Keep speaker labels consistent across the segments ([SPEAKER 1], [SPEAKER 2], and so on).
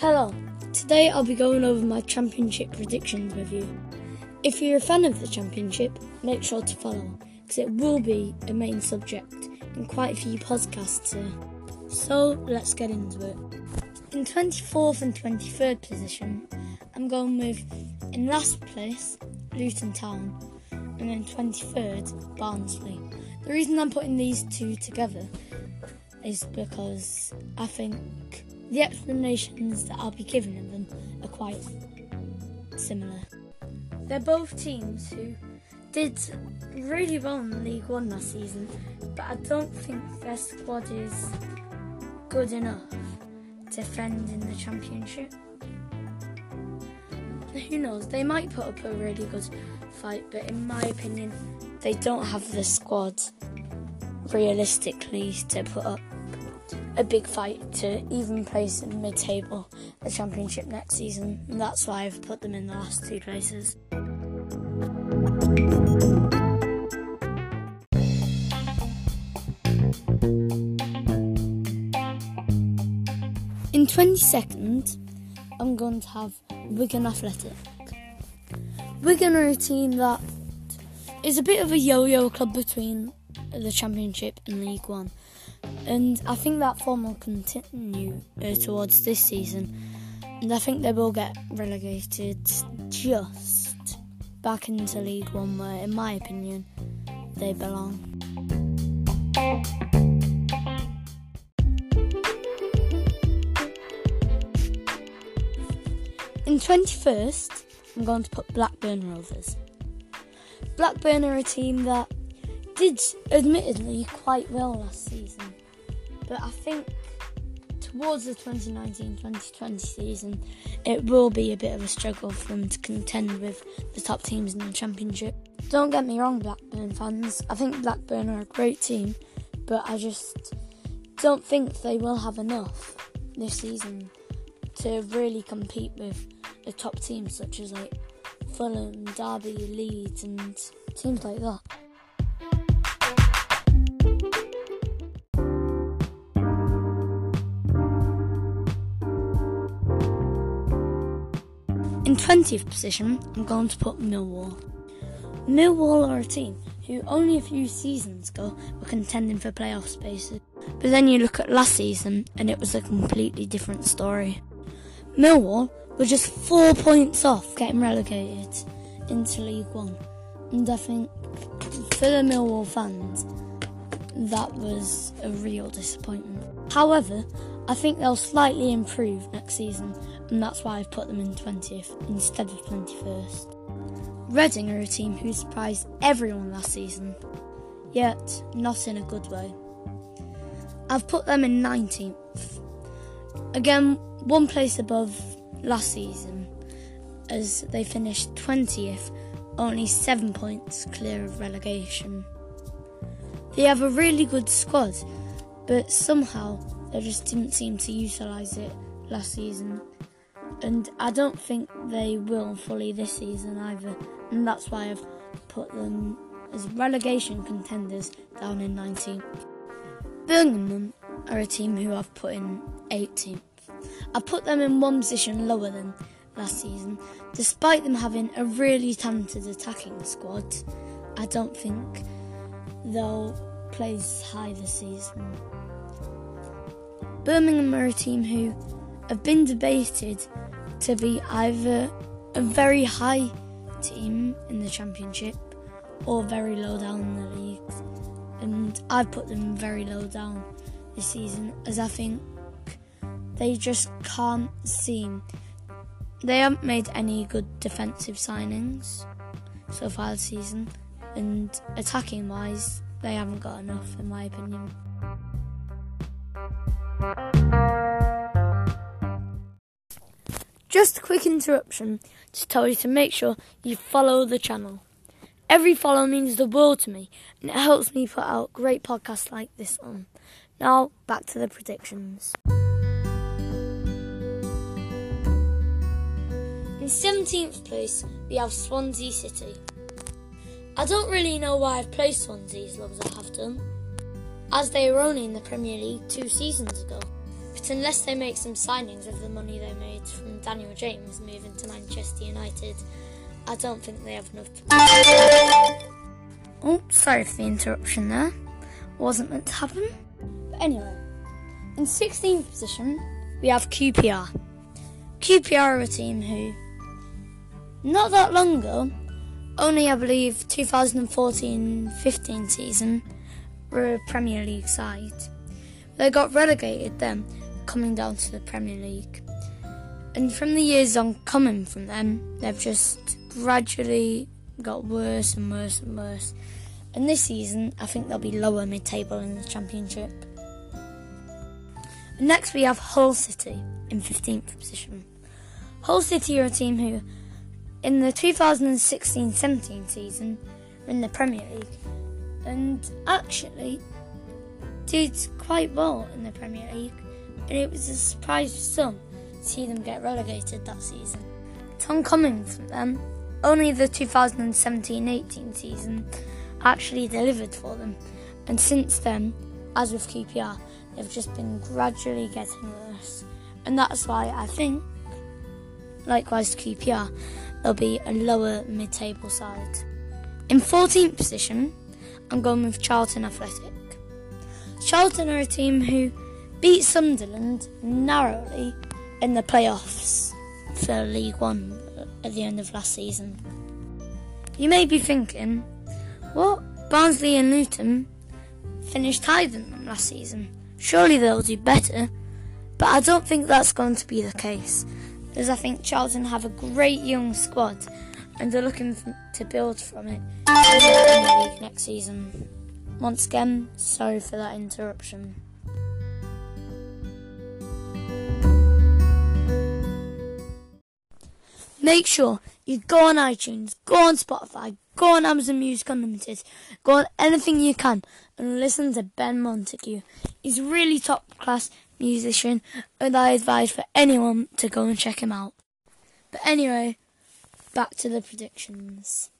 [SPEAKER 1] Hello, today I'll be going over my championship predictions with you. If you're a fan of the championship, make sure to follow, because it will be a main subject in quite a few podcasts here. So let's get into it. In 24th and 23rd position, I'm going with, in last place, Luton Town, and in 23rd, Barnsley. The reason I'm putting these two together is because I think the explanations that I'll be giving of them are quite similar. They're both teams who did really well in League One last season, but I don't think their squad is good enough to defend in the Championship. Who knows? They might put up a really good fight, but in my opinion, they don't have the squad realistically to put up a big fight to even place in mid-table the championship next season. And that's why I've put them in the last two places. In 22nd, I'm going to have Wigan Athletic. Wigan are a team that is a bit of a yo-yo club between the Championship and League One and I think that form will continue uh, towards this season. And I think they will get relegated just back into League One, where, in my opinion, they belong. In 21st, I'm going to put Blackburn Rovers. Blackburn are a team that did admittedly quite well last season. But I think towards the 2019-2020 season, it will be a bit of a struggle for them to contend with the top teams in the championship. Don't get me wrong, Blackburn fans. I think Blackburn are a great team, but I just don't think they will have enough this season to really compete with the top teams such as like Fulham, Derby, Leeds, and teams like that. In 20th position, I'm going to put Millwall. Millwall are a team who only a few seasons ago were contending for playoff spaces. But then you look at last season and it was a completely different story. Millwall were just four points off getting relegated into League One. And I think for the Millwall fans, that was a real disappointment. However, I think they'll slightly improve next season, and that's why I've put them in 20th instead of 21st. Reading are a team who surprised everyone last season, yet not in a good way. I've put them in 19th. Again, one place above last season, as they finished 20th, only 7 points clear of relegation. They have a really good squad, but somehow they just didn't seem to utilise it last season. And I don't think they will fully this season either, and that's why I've put them as relegation contenders down in 19th. Birmingham are a team who I've put in 18th. I put them in one position lower than last season. Despite them having a really talented attacking squad, I don't think they'll place high this season. Birmingham are a team who have been debated to be either a very high team in the Championship or very low down in the leagues. And I've put them very low down this season as I think they just can't seem. They haven't made any good defensive signings so far this season, and attacking wise, they haven't got enough, in my opinion. Just a quick interruption to tell you to make sure you follow the channel. Every follow means the world to me, and it helps me put out great podcasts like this one. Now, back to the predictions. In 17th place, we have Swansea City. I don't really know why I've placed Swansea as low as I have done, as they were only in the Premier League two seasons ago. But unless they make some signings of the money they made from Daniel James moving to Manchester United, I don't think they have enough. Oh, sorry for the interruption there. Wasn't meant to happen. But anyway, in 16th position, we have QPR. QPR are a team who, not that long ago, only I believe 2014-15 season, were a Premier League side. They got relegated then, coming down to the Premier League. And from the years on coming from them, they've just gradually got worse and worse and worse. And this season, I think they'll be lower mid table in the Championship. Next, we have Hull City in 15th position. Hull City are a team who, in the 2016 17 season, were in the Premier League and actually did quite well in the Premier League. And it was a surprise for some to see them get relegated that season. Tom Cummings from them, only the 2017 18 season actually delivered for them. And since then, as with QPR, they've just been gradually getting worse. And that's why I think, likewise to QPR, they'll be a lower mid table side. In 14th position, I'm going with Charlton Athletic. Charlton are a team who beat Sunderland narrowly in the playoffs for League One at the end of last season. You may be thinking, what? Barnsley and Luton finished higher than them last season. Surely they'll do better. But I don't think that's going to be the case, as I think Charlton have a great young squad and they're looking to build from it in the League next season. Once again, sorry for that interruption. Make sure you go on iTunes, go on Spotify, go on Amazon Music Unlimited, go on anything you can and listen to Ben Montague. He's really top class musician and I advise for anyone to go and check him out. But anyway, back to the predictions.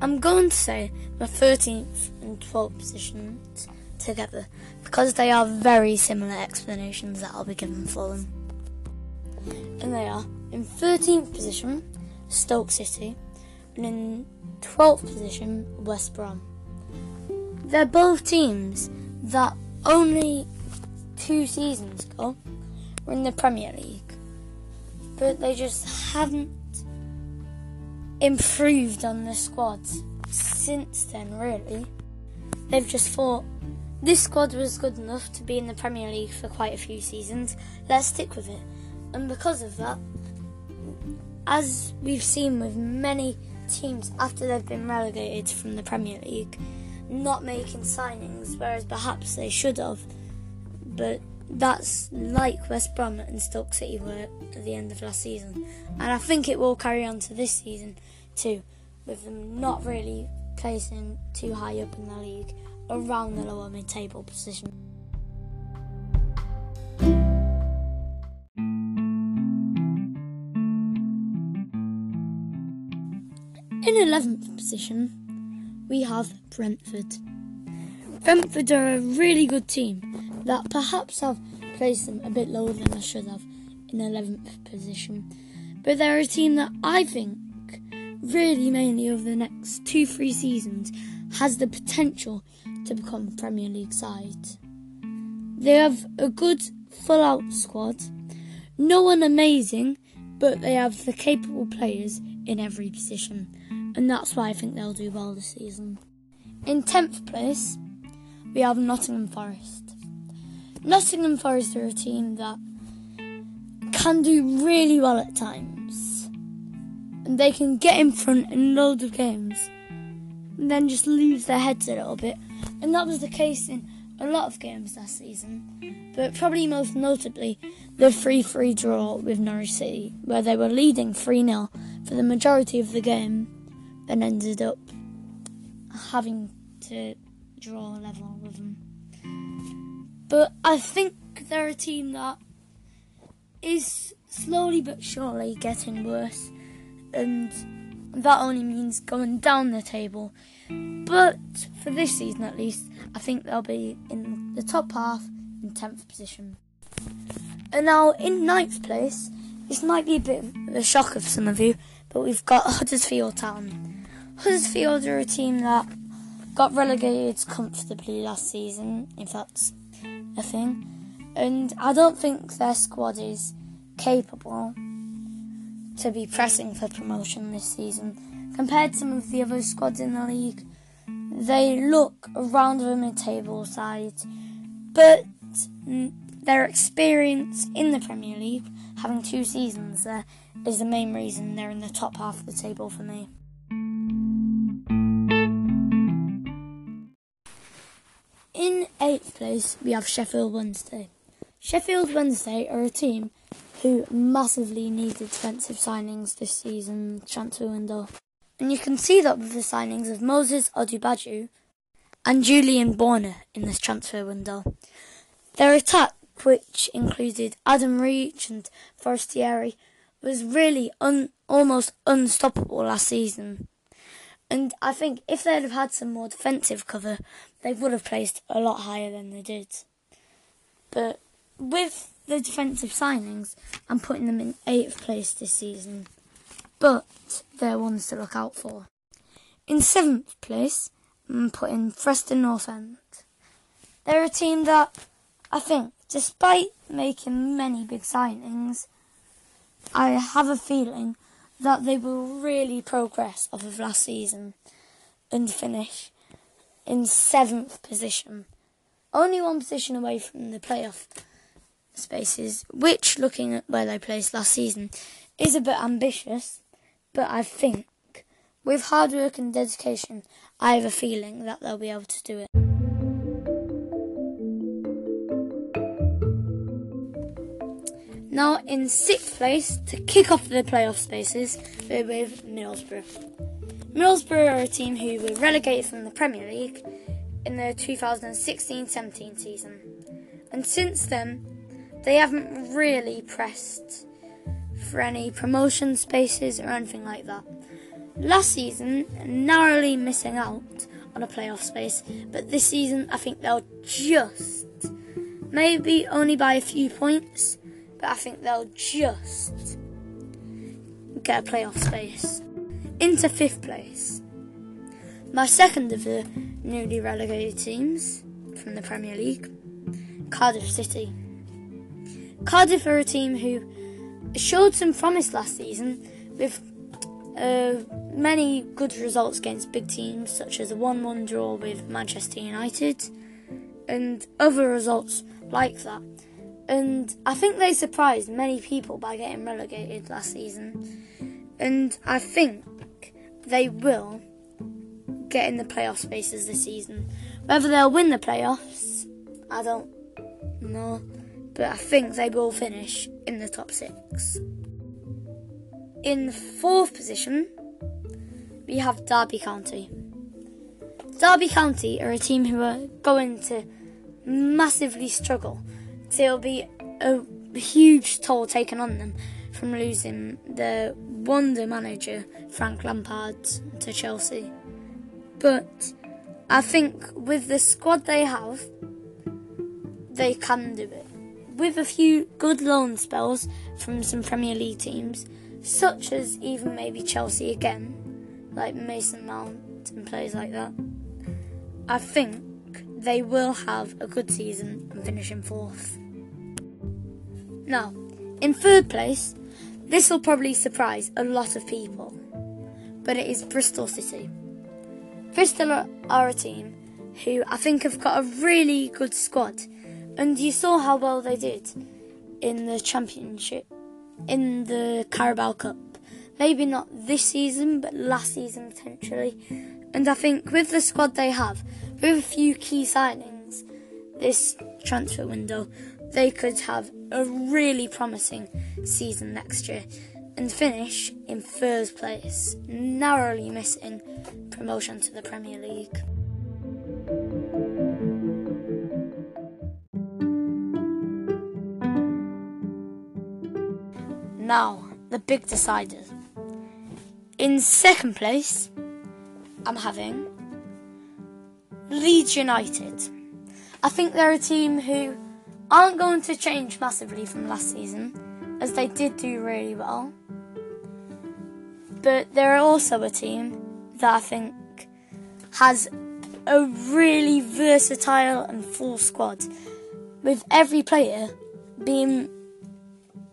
[SPEAKER 1] I'm going to say the 13th and 12th positions together because they are very similar explanations that I'll be given for them. And they are in 13th position, Stoke City, and in 12th position, West Brom. They're both teams that only two seasons ago were in the Premier League, but they just haven't improved on the squads since then, really. They've just thought this squad was good enough to be in the Premier League for quite a few seasons, let's stick with it. And because of that, as we've seen with many teams after they've been relegated from the Premier League, not making signings, whereas perhaps they should have. But that's like West Brom and Stoke City were at the end of last season. And I think it will carry on to this season too, with them not really placing too high up in the league, around the lower mid table position. In 11th position, we have Brentford. Brentford are a really good team that perhaps have placed them a bit lower than I should have in 11th position. But they're a team that I think, really mainly over the next two, three seasons, has the potential to become Premier League side. They have a good full out squad, no one amazing, but they have the capable players in every position and that's why I think they'll do well this season. In 10th place, we have Nottingham Forest. Nottingham Forest are a team that can do really well at times, and they can get in front in loads of games, and then just lose their heads a little bit, and that was the case in a lot of games last season, but probably most notably the 3 3 draw with Norwich City, where they were leading 3 0 for the majority of the game and ended up having to draw level with them. But I think they're a team that is slowly but surely getting worse, and that only means going down the table. But for this season at least, I think they'll be in the top half in 10th position. And now in ninth place, this might be a bit of a shock of some of you, but we've got Huddersfield Town. Huddersfield are a team that got relegated comfortably last season, if that's a thing. And I don't think their squad is capable to be pressing for promotion this season. Compared to some of the other squads in the league, they look around the mid-table side, but their experience in the Premier League, having two seasons there, is the main reason they're in the top half of the table for me. In eighth place, we have Sheffield Wednesday. Sheffield Wednesday are a team who massively needed defensive signings this season transfer window. And you can see that with the signings of Moses Odubajo and Julian Borner in this transfer window. Their attack, which included Adam Reach and Forestieri, was really un- almost unstoppable last season. And I think if they'd have had some more defensive cover, they would have placed a lot higher than they did. But with the defensive signings I'm putting them in eighth place this season, but they're ones to look out for. In seventh place, I'm putting Preston North End. They're a team that I think, despite making many big signings, I have a feeling that they will really progress off of last season and finish in seventh position. Only one position away from the playoff spaces, which, looking at where they placed last season, is a bit ambitious, but I think with hard work and dedication, I have a feeling that they'll be able to do it. Now, in sixth place, to kick off the playoff spaces, we're with Middlesbrough. Middlesbrough are a team who were relegated from the Premier League in the 2016 17 season. And since then, they haven't really pressed for any promotion spaces or anything like that. Last season, narrowly missing out on a playoff space, but this season I think they'll just, maybe only by a few points, but I think they'll just get a playoff space. Into fifth place. My second of the newly relegated teams from the Premier League, Cardiff City. Cardiff are a team who showed some promise last season with uh, many good results against big teams, such as a 1 1 draw with Manchester United and other results like that. And I think they surprised many people by getting relegated last season. And I think they will get in the playoff spaces this season. Whether they'll win the playoffs, I don't know but I think they will finish in the top six. In fourth position, we have Derby County. Derby County are a team who are going to massively struggle. There'll be a huge toll taken on them from losing the wonder manager Frank Lampard to Chelsea. But I think with the squad they have, they can do it with a few good loan spells from some Premier League teams, such as even maybe Chelsea again, like Mason Mount and players like that, I think they will have a good season and finish in fourth. Now, in third place, this will probably surprise a lot of people, but it is Bristol City. Bristol are a team who I think have got a really good squad and you saw how well they did in the championship, in the Carabao Cup. Maybe not this season, but last season potentially. And I think with the squad they have, with a few key signings this transfer window, they could have a really promising season next year and finish in first place, narrowly missing promotion to the Premier League. Now, the big decider. In second place, I'm having Leeds United. I think they're a team who aren't going to change massively from last season, as they did do really well. But they're also a team that I think has a really versatile and full squad, with every player being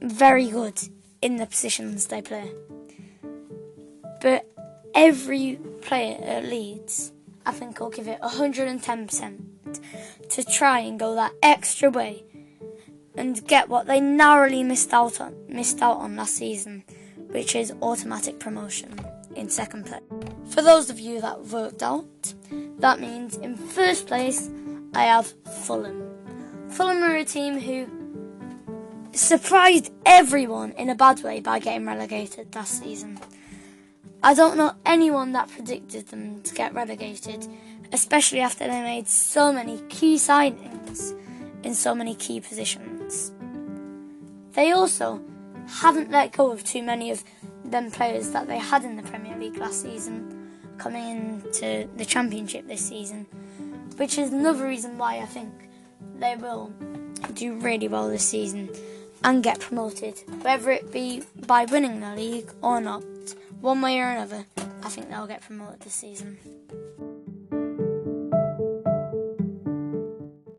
[SPEAKER 1] very good in the positions they play. But every player at Leeds, I think, will give it 110% to try and go that extra way and get what they narrowly missed out on missed out on last season, which is automatic promotion in second place. For those of you that worked out, that means in first place I have Fulham. Fulham are a team who surprised everyone in a bad way by getting relegated last season. I don't know anyone that predicted them to get relegated, especially after they made so many key signings in so many key positions. They also haven't let go of too many of them players that they had in the Premier League last season coming into the Championship this season, which is another reason why I think they will do really well this season and get promoted, whether it be by winning the league or not. One way or another, I think they'll get promoted this season.